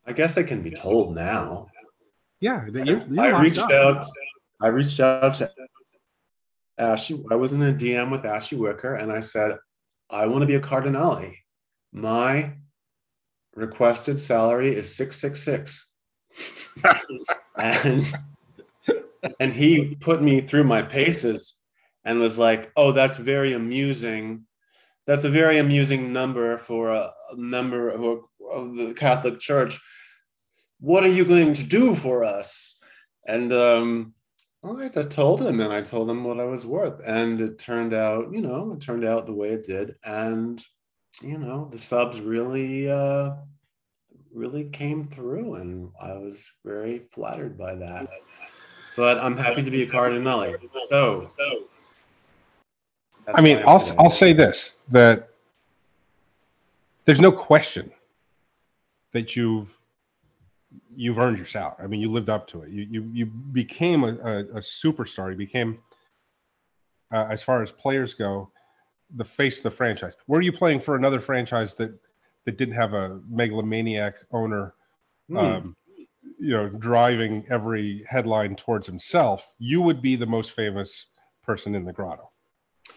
I guess I can be told now. yeah that you're, you're I reached up. out. I reached out to Ashley. I was in a DM with Ashy Wicker, and I said, "I want to be a Cardinali. My requested salary is six six six, and and he put me through my paces and was like, "Oh, that's very amusing. That's a very amusing number for a, member of the Catholic Church. What are you going to do for us?" And um, all right, I told him, and I told him what I was worth, and it turned out, you know, it turned out the way it did, and you know, the subs really, uh, really came through, and I was very flattered by that. But I'm happy to be a Cardinali. So, I mean, I'll. I'll say this that there's no question that you've you've earned your salary. I mean, you lived up to it. You you you became a, a, a superstar. You became, uh, as far as players go, the face of the franchise. Were you playing for another franchise that that didn't have a megalomaniac owner? Hmm. Um, you know, driving every headline towards himself, you would be the most famous person in the grotto.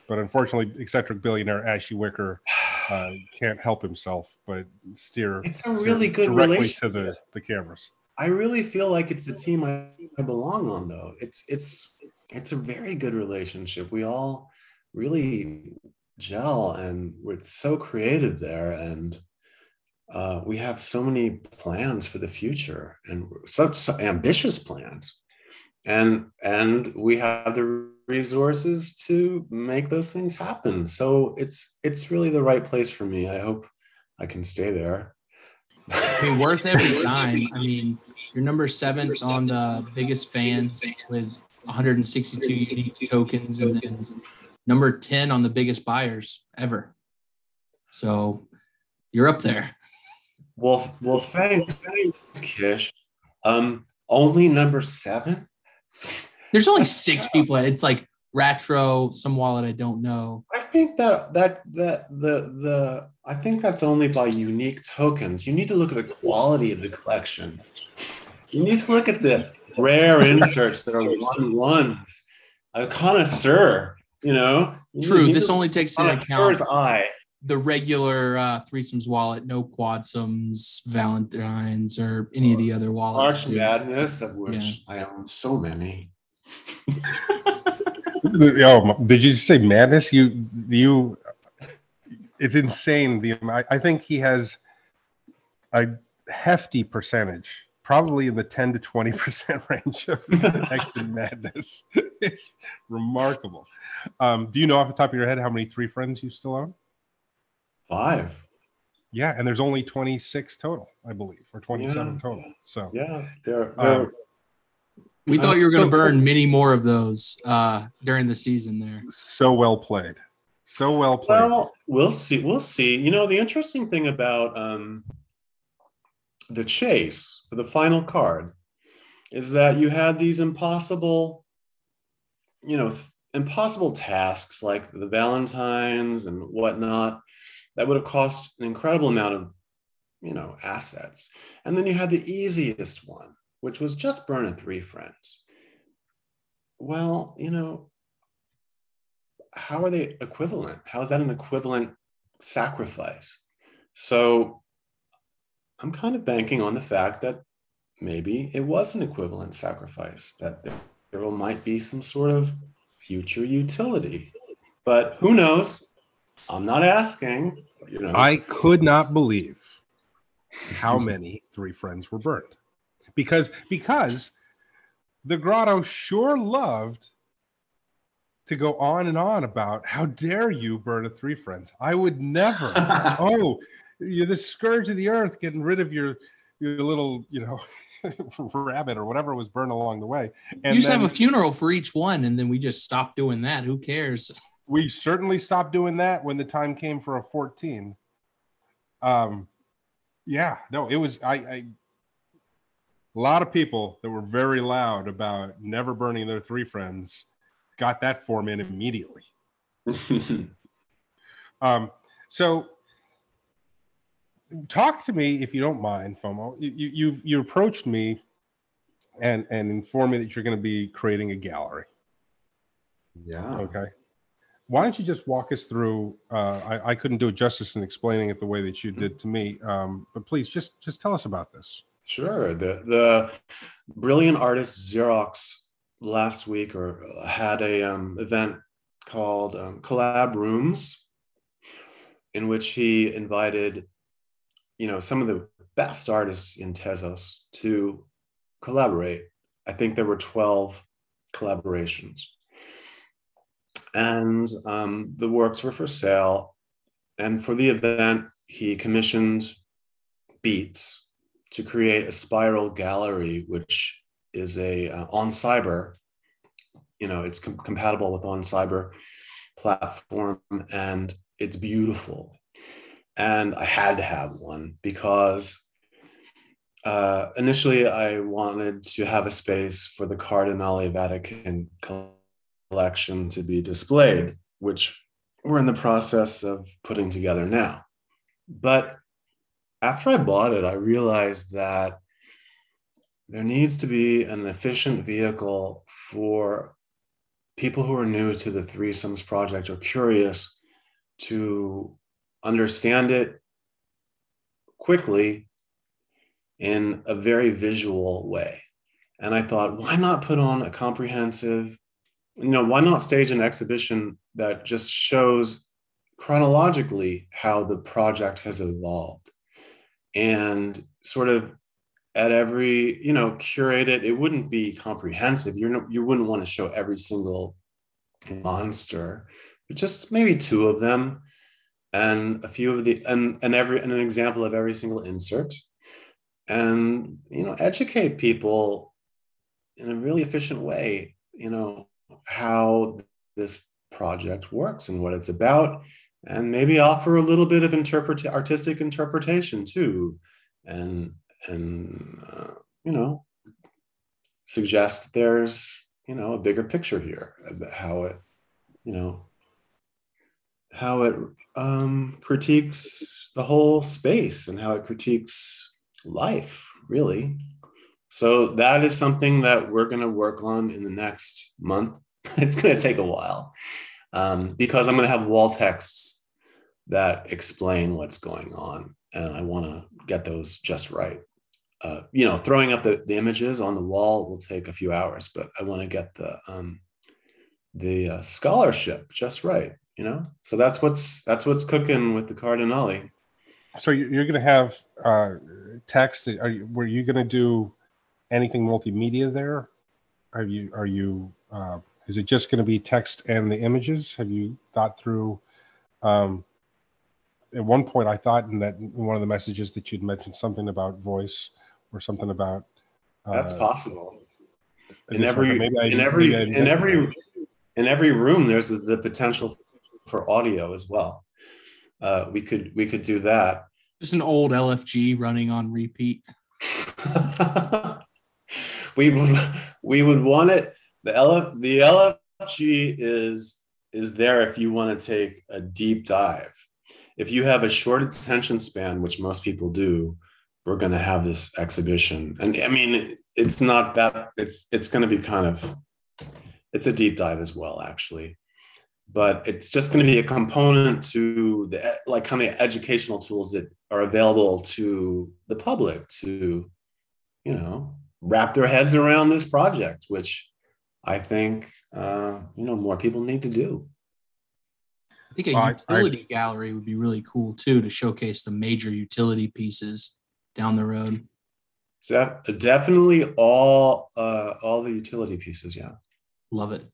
But unfortunately, eccentric billionaire Ashy Wicker uh, can't help himself but steer it's a really good directly relationship. to the, the cameras. I really feel like it's the team I, I belong on though. It's it's it's a very good relationship. We all really gel and we're so creative there and uh, we have so many plans for the future and such ambitious plans and and we have the resources to make those things happen so it's it's really the right place for me i hope i can stay there I mean, worth every dime. I mean, you're number seven on the biggest fans with 162 unique tokens, and then number 10 on the biggest buyers ever. So you're up there. Well, well, thanks, thanks, Kish. Um, only number seven. There's only six people. It's like Ratro, some wallet I don't know. I think that that that the the I think that's only by unique tokens. You need to look at the quality of the collection. You need to look at the rare inserts that are one ones. A connoisseur, you know. True. This only takes into connoisseur's account eye. The regular uh, threesomes wallet, no quadsums, Valentines, or any of the other wallets. March Madness, of which I own so many. Oh, did you say madness? You you, it's insane. The I think he has a hefty percentage, probably in the ten to twenty percent range of exit madness. It's remarkable. Um, do you know off the top of your head how many three friends you still own? Five. Yeah, and there's only 26 total, I believe, or 27 Yeah. total. So Yeah, they're, Um, they're We thought you were going So- to burn many more of those uh, during the season there. so well played, so well played. Well, we'll see. We'll see. You know, the interesting thing about um, the chase for the final card is that you had these impossible, you know, th- impossible tasks like the Valentines and whatnot that would have cost an incredible amount of, you know, assets. And then you had the easiest one, which was just burn burning three friends. Well, you know, how are they equivalent? How is that an equivalent sacrifice? So I'm kind of banking on the fact that maybe it was an equivalent sacrifice, that there, there might be some sort of future utility. But who knows? I'm not asking. You know, I could not believe how many three friends were burned, because because the grotto sure loved to go on and on about how dare you burn a three friends. I would never. oh, you're the scourge of the earth, getting rid of your your little you know rabbit or whatever was burned along the way. you used to then- have a funeral for each one, and then we just stopped doing that. Who cares? We certainly stopped doing that when the time came for a 14 um yeah no it was i i a lot of people that were very loud about never burning their three friends got that form in immediately um so talk to me if you don't mind fomo you you you, you approached me and and informed me that you're going to be creating a gallery yeah. Okay. Why don't you just walk us through? Uh, I, I couldn't do it justice in explaining it the way that you did to me, um, but please just just tell us about this. Sure. The the brilliant artist Xerox last week or uh, had a um, event called um, Collab Rooms, in which he invited, you know, some of the best artists in Tezos to collaborate. I think there were twelve collaborations, and um, the works were for sale. And for the event, he commissioned Beats to create a spiral gallery, which is a uh, OnCyber. You know, it's com- compatible with OnCyber, platform and it's beautiful. And I had to have one because uh, initially I wanted to have a space for the Cardinali Vatican collection to be displayed, which we're in the process of putting together now. But after I bought it, I realized that there needs to be an efficient vehicle for people who are new to the threesomes project or curious to understand it quickly in a very visual way. And I thought, why not put on a comprehensive, you know, why not stage an exhibition that just shows chronologically how the project has evolved and sort of at every you know curate it? It wouldn't be comprehensive. You're not, you wouldn't want to show every single monster but just maybe two of them and a few of the and, and every and an example of every single insert and you know educate people in a really efficient way you know how this project works and what it's about. And maybe offer a little bit of interpret artistic interpretation too. And and uh, you know suggest that there's you know a bigger picture here about how it you know how it um, critiques the whole space and how it critiques life really so that is something that we're going to work on in the next month it's going to take a while um, because i'm going to have wall texts that explain what's going on and i want to get those just right uh, you know, throwing up the, the images on the wall will take a few hours, but I want to get the um, the uh, scholarship just right. You know, so that's what's that's what's cooking with the Cardinali. So you're going to have uh, text. Are you were you going to do anything multimedia there? Are you are you uh, is it just going to be text and the images? Have you thought through? Um, at one point, I thought in that in one of the messages that you'd mentioned something about voice or something about. Uh, That's possible. In every, in every, in every, in every room, there's the potential for audio as well. Uh, we could, we could do that. Just an old LFG running on repeat. we would, we would want it. The LF, the LFG is is there if you want to take a deep dive. If you have a short attention span, which most people do, we're going to have this exhibition and i mean it's not that it's it's going to be kind of it's a deep dive as well actually but it's just going to be a component to the like kind of educational tools that are available to the public to you know wrap their heads around this project which i think uh, you know more people need to do i think a utility I, gallery would be really cool too to showcase the major utility pieces down the road? So definitely all uh, all the utility pieces. Yeah, love it.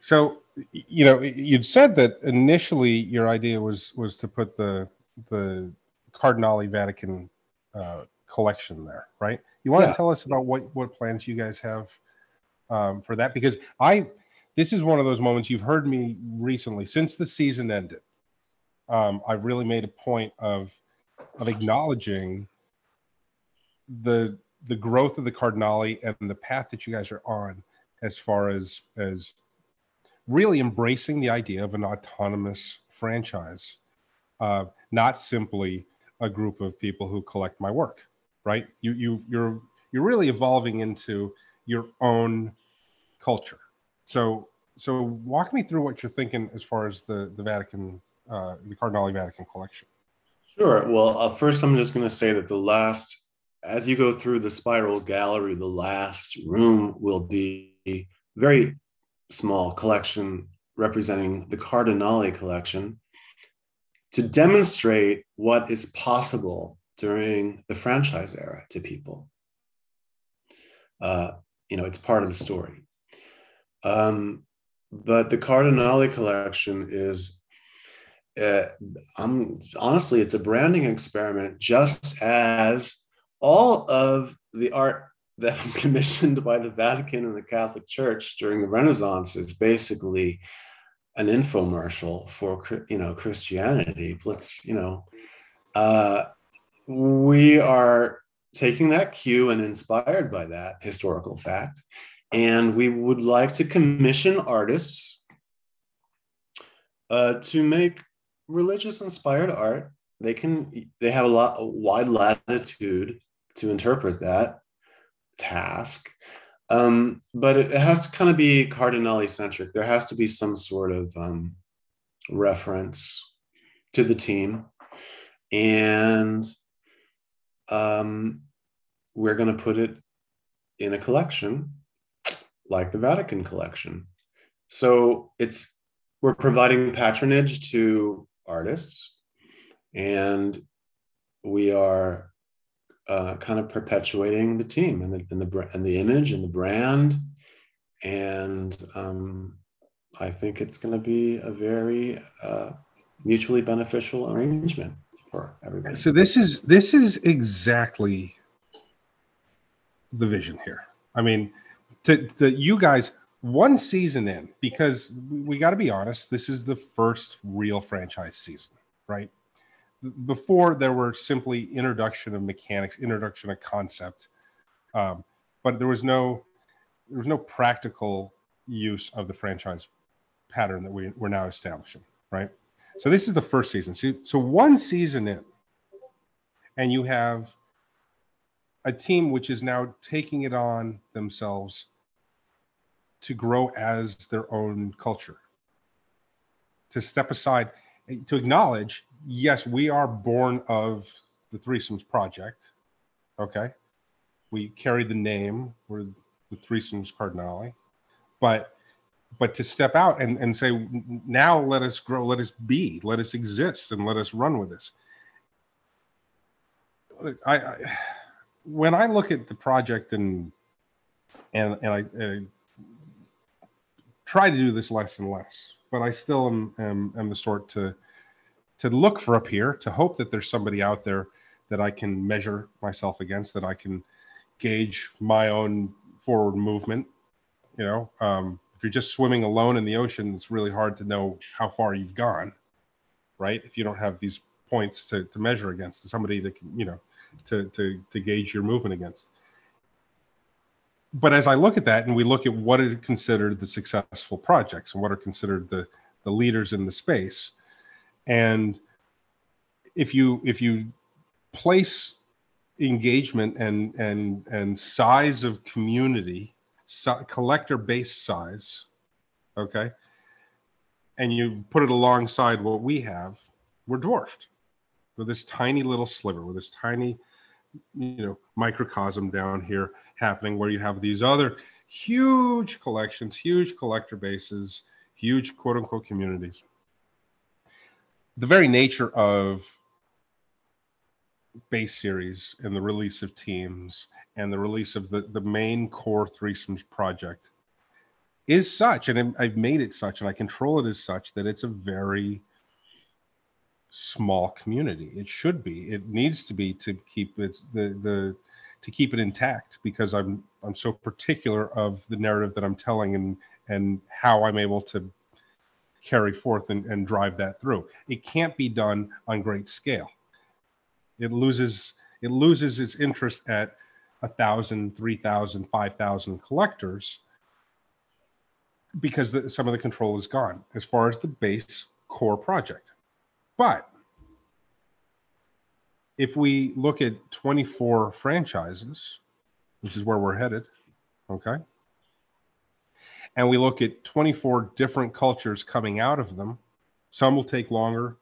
So you know, you'd said that initially your idea was was to put the the Cardinali Vatican uh, collection there, right? You want yeah. to tell us about what what plans you guys have um, for that? Because I this is one of those moments you've heard me recently since the season ended. Um, I really made a point of of acknowledging the the growth of the Cardinali and the path that you guys are on as far as as really embracing the idea of an autonomous franchise, uh, not simply a group of people who collect my work, right? You you you're you're really evolving into your own culture. So so walk me through what you're thinking as far as the the Vatican uh, the Cardinali Vatican collection. Sure. Well, uh, first, I'm just going to say that the last, as you go through the spiral gallery, the last room will be very small collection representing the Cardinali collection to demonstrate what is possible during the franchise era to people. Uh, you know, it's part of the story. Um, but the Cardinali collection is uh, I'm honestly, it's a branding experiment, just as all of the art that was commissioned by the Vatican and the Catholic Church during the Renaissance is basically an infomercial for you know Christianity. Let's you know, uh, we are taking that cue and inspired by that historical fact, and we would like to commission artists uh, to make religious inspired art. They can they have a lot a wide latitude to interpret that task um, but it, it, has to kind of be Cardinali centric. There has to be some sort of um, reference to the team. And um, we're going to put it in a collection like the Vatican collection. So it's we're providing patronage to artists and we are uh, kind of perpetuating the team and the and the and the image and the brand, and um, I think it's going to be a very uh, mutually beneficial arrangement for everybody. So this is this is exactly the vision here. I mean, to the you guys one season in because we got to be honest, this is the first real franchise season, right? before there were simply introduction of mechanics, introduction of concept, um, but there was no there was no practical use of the franchise pattern that we, we're now establishing, right? So this is the first season. So, so one season in, and you have a team which is now taking it on themselves to grow as their own culture, to step aside, to acknowledge yes, we are born of the Threesomes Project. Okay. We carry the name, we're the Threesomes Cardinali. But but to step out and, and say, now let us grow, let us be, let us exist, and let us run with this. I, I when I look at the project and and and I, I, try to do this less and less, but I still am, am, am the sort to to look for up here to hope that there's somebody out there that I can measure myself against, that I can gauge my own forward movement. You know, um, if you're just swimming alone in the ocean, it's really hard to know how far you've gone, right? If you don't have these points to, to measure against, somebody that can, you know, to, to, to gauge your movement against. But as I look at that and we look at what are considered the successful projects and what are considered the, the leaders in the space, and if you if you place engagement and and and size of community collector base size okay? And you put it alongside what we have we're dwarfed with this tiny little sliver with this tiny you know microcosm down here happening where you have these other huge collections huge collector bases huge quote unquote communities. The very nature of base series and the release of teams and the release of the, the main core threesomes project is such and i've made it such and i control it as such that it's a very small community it should be it needs to be to keep it the the to keep it intact because i'm i'm so particular of the narrative that i'm telling and and how i'm able to carry forth and, and drive that through. It can't be done on great scale. It loses it loses its interest at a thousand, three thousand, five thousand collectors because the, some of the control is gone as far as the base core project. But if we look at 24 franchises, which is where we're headed, okay, and we look at 24 different cultures coming out of them. Some will take longer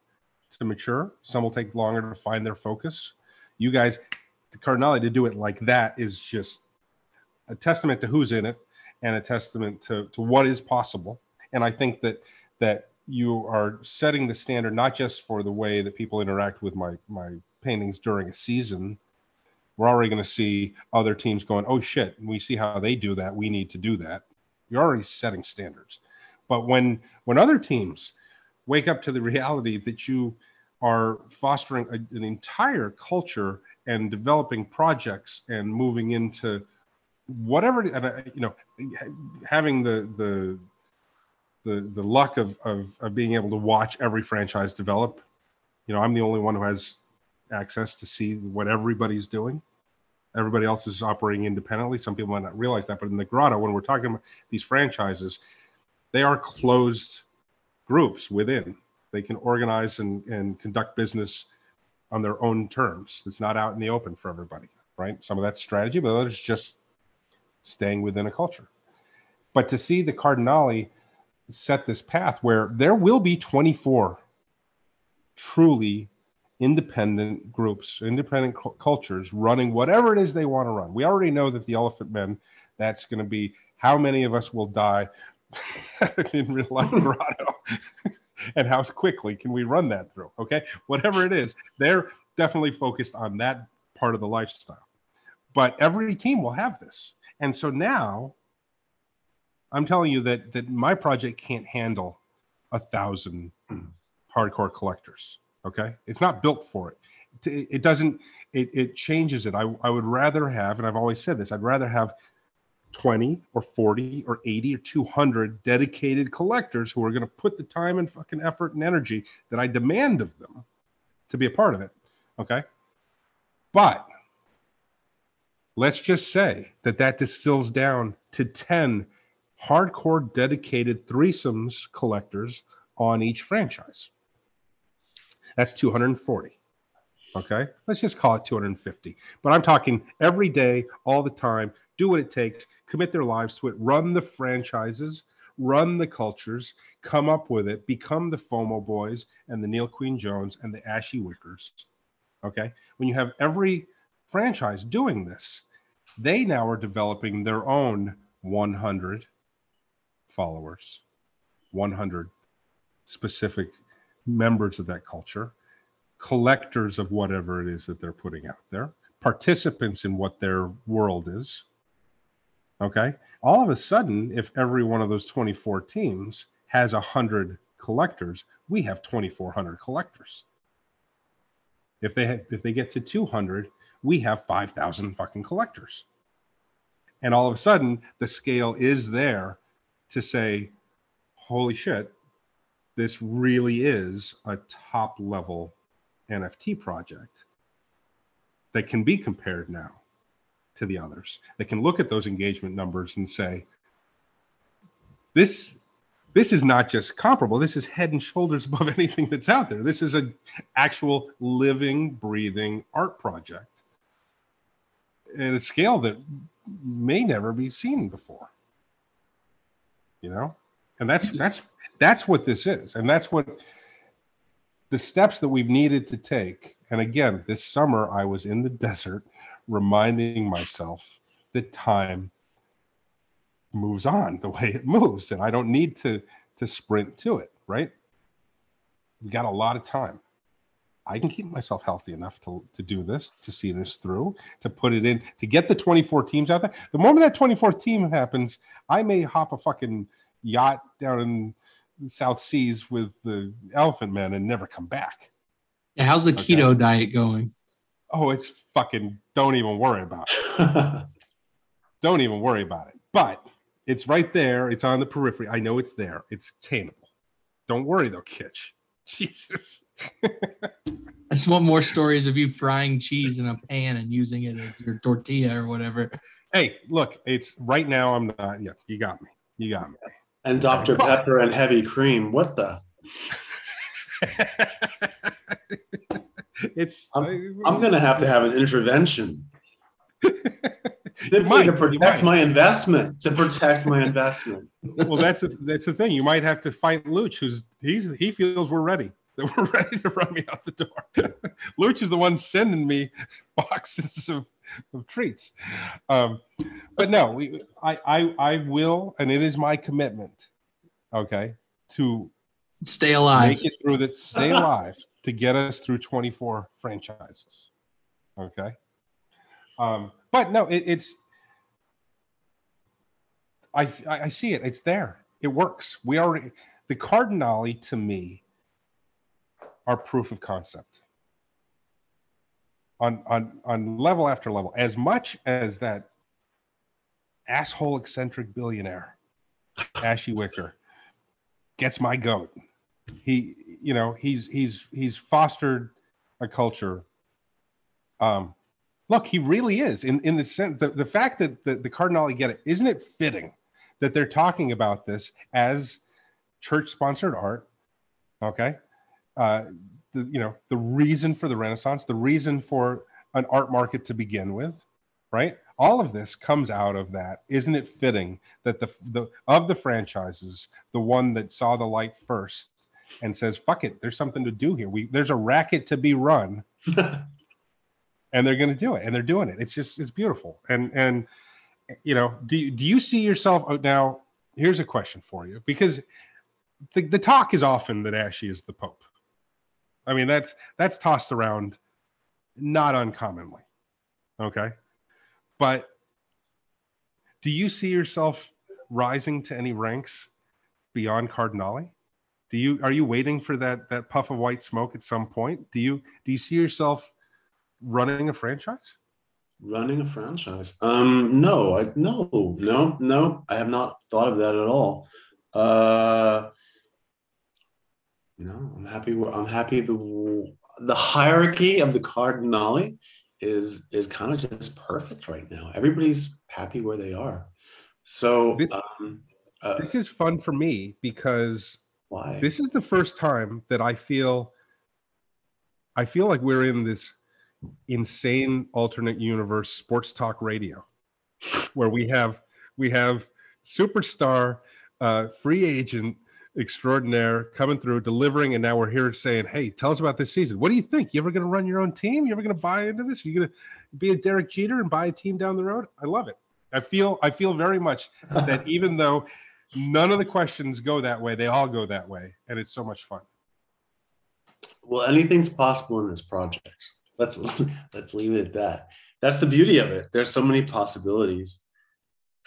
to mature, some will take longer to find their focus. You guys, the Cardinali to do it like that is just a testament to who's in it and a testament to, to what is possible. And I think that that you are setting the standard not just for the way that people interact with my my paintings during a season. We're already going to see other teams going, oh shit, we see how they do that. We need to do that. You're already setting standards. But when when other teams wake up to the reality that you are fostering a, an entire culture and developing projects and moving into whatever and uh, you know having the the the the luck of, of of being able to watch every franchise develop. You know, I'm the only one who has access to see what everybody's doing. Everybody else is operating independently. Some people might not realize that, but in the grotto, when we're talking about these franchises, they are closed groups within. They can organize and, and conduct business on their own terms. It's not out in the open for everybody, right? Some of that's strategy, but others just staying within a culture. But to see the Cardinali set this path where there will be 24 truly independent groups, independent cu- cultures running whatever it is they want to run. We already know that the Elephant Men, that's going to be how many of us will die in real life grotto and how quickly can we run that through? Okay. Whatever it is, they're definitely focused on that part of the lifestyle. But every team will have this. And so now I'm telling you that that my project can't handle a thousand hardcore collectors. Okay, it's not built for it. It, it doesn't. It, it changes it. I, I would rather have, and I've always said this. I'd rather have 20 or 40 or 80 or 200 dedicated collectors who are going to put the time and fucking effort and energy that I demand of them to be a part of it. Okay, but let's just say that that distills down to 10 hardcore dedicated threesomes collectors on each franchise. That's 240. Okay. Let's just call it 250. But I'm talking every day, all the time, do what it takes, commit their lives to it, run the franchises, run the cultures, come up with it, become the FOMO boys and the Neil Queen Jones and the Ashy Wickers. Okay. When you have every franchise doing this, they now are developing their own 100 followers, 100 specific members of that culture, collectors of whatever it is that they're putting out there, participants in what their world is. Okay. All of a sudden, if every one of those 24 teams has 100 collectors, we have 2,400 collectors. If they have, if they get to 200, we have 5,000 fucking collectors. And all of a sudden, the scale is there to say, holy shit, this really is a top level NFT project that can be compared now to the others. They can look at those engagement numbers and say, this this is not just comparable. This is head and shoulders above anything that's out there. This is an actual living breathing art project at a scale that may never be seen before you know? And that's that's that's what this is. And that's what the steps that we've needed to take. And again this summer i was in the desert reminding myself that time moves on the way it moves and i don't need to to sprint to it right we got a lot of time i can keep myself healthy enough to, to do this to see this through to put it in to get the 24 teams out there the moment that 24th team happens i may hop a fucking yacht down in the south seas with the elephant men and never come back Yeah, how's the Okay. keto diet going? oh it's fucking don't even worry about it don't even worry about it. But it's right there. It's on the periphery. I know it's there. It's attainable. Don't worry though, Kitch. Jesus. I just want more stories of you frying cheese in a pan and using it as your tortilla or whatever. Hey, look, it's right now. I'm not. Yeah, you got me. You got me. and Dr. Pepper and heavy cream. What the? it's. I'm gonna have to have an intervention. Simply might, to protect my investment. To protect my investment. well, that's the, that's the thing. You might have to fight Luch, who's he's he feels we're ready. That we're ready to run me out the door. Luch is the one sending me boxes of, of treats. Um, but no, we I, I I will, and it is my commitment, okay, to Stay alive. make it through the stay alive to get us through 24 franchises. Okay. Um, but no, it, it's I, I see it. It's there. It works. We already the Cardinali to me are proof of concept. On on on level after level, as much as that asshole eccentric billionaire, Ashy Wicker, gets my goat. He, you know, he's he's he's fostered a culture. Um, look, he really is in in the sense the, the fact that the, the get it, isn't it fitting that they're talking about this as church sponsored art? Okay. Uh, the, you know, the reason for the Renaissance, the reason for an art market to begin with, right? All of this comes out of that. Isn't it fitting that the, the of the franchises, the one that saw the light first and says, fuck it, there's something to do here. We there's a racket to be run. and they're going to do it and they're doing it. It's just it's beautiful. And and you know, do you, do you see yourself oh, now here's a question for you because the, the talk is often that Ashy is the Pope. I mean, that's that's tossed around not uncommonly. Okay. But do you see yourself rising to any ranks beyond Cardinali? Do you are you waiting for that that puff of white smoke at some point? Do you do you see yourself running a franchise? Running a franchise? Um, no, I no, no, no. I have not thought of that at all. Uh, no, I'm happy. I'm happy. The the hierarchy of the Cardinali is is kind of just perfect right now. Everybody's happy where they are. So um, uh, this is fun for me because why? This is the first time that I feel I feel like we're in this insane alternate universe sports talk radio where we have we have superstar uh, free agent extraordinaire coming through, delivering, and now we're here saying, "Hey, tell us about this season. What do you think? You ever going to run your own team? You ever going to buy into this? Are you going to be a Derek Jeter and buy a team down the road?" I love it. I feel I feel very much that even though none of the questions go that way, they all go that way, and it's so much fun. Well, anything's possible in this project. Let's let's leave it at that. That's the beauty of it. There's so many possibilities.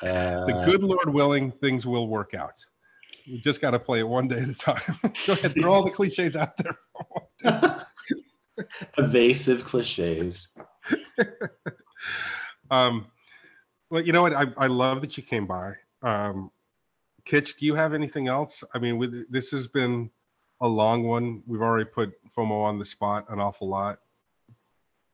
Uh, the good Lord willing, things will work out. We just got to play it one day at a time. Go ahead, throw all the cliches out there. Evasive cliches. um, well, you know what? I, I love that you came by. Um, Kitch, do you have anything else? I mean, with this has been a long one. We've already put FOMO on the spot an awful lot.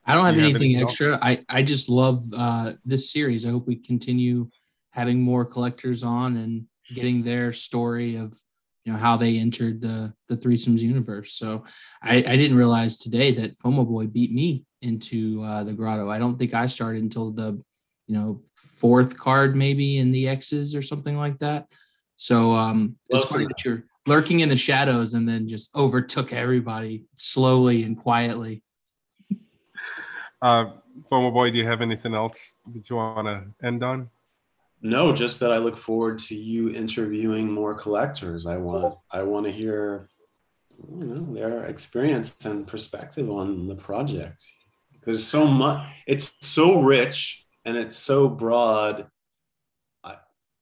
I don't have, do anything, have anything, extra. I, I just love uh, this series. I hope we continue having more collectors on and getting their story of you know how they entered the the threesomes universe. So I, I didn't realize today that FOMO Boy beat me into uh, the grotto. I don't think I started until the you know fourth card maybe in the X's or something like that. So um, it's funny that you're lurking in the shadows and then just overtook everybody slowly and quietly. Uh, FOMO Boy, do you have anything else that you want to end on? No, just that I look forward to you interviewing more collectors. I want I want to hear you know, their experience and perspective on the project. There's so much. It's so rich and it's so broad.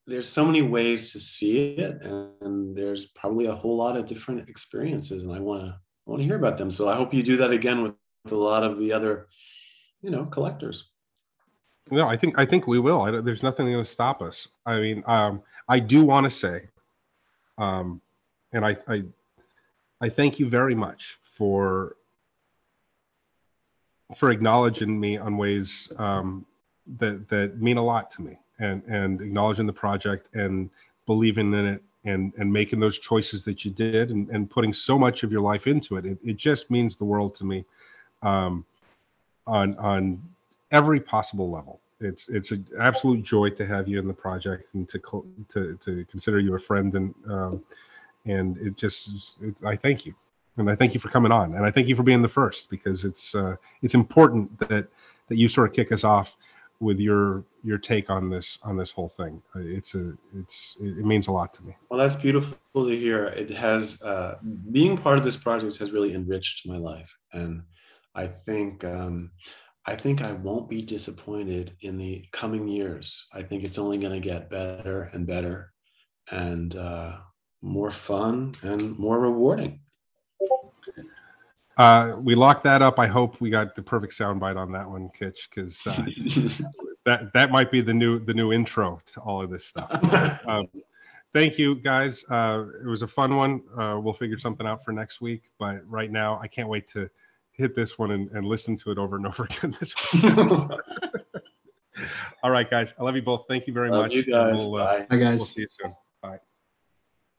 There's so many ways to see it, and, and there's probably a whole lot of different experiences, and I want to want to hear about them. So I hope you do that again with, with a lot of the other, you know, collectors. No, I think I think we will. I, there's nothing going to stop us. I mean, um, I do want to say, um, and I, I, I thank you very much for for acknowledging me on ways um, that that mean a lot to me, and and acknowledging the project and believing in it and and making those choices that you did and, and putting so much of your life into it. It, it just means the world to me. Um, on on every possible level. It's it's an absolute joy to have you in the project and to to to consider you a friend and um, and it just it, I thank you and I thank you for coming on and I thank you for being the first because it's uh, it's important that that you sort of kick us off with your your take on this on this whole thing. Uh, it's a it's it means a lot to me. Well, that's beautiful to hear. It has uh, being part of this project has really enriched my life, and I think um, I think I won't be disappointed in the coming years. I think it's only going to get better and better and uh, more fun and more rewarding. Uh, we locked that up. I hope we got the perfect soundbite on that one, Kitch, because uh, that that might be the new the new intro to all of this stuff. um, thank you guys. Uh, it was a fun one. Uh, we'll figure something out for next week. But right now, I can't wait to hit this one and, and listen to it over and over again this week. All right, guys. I love you both. Thank you very Love much. you guys. We'll, uh, Bye. Hi, we'll see you soon.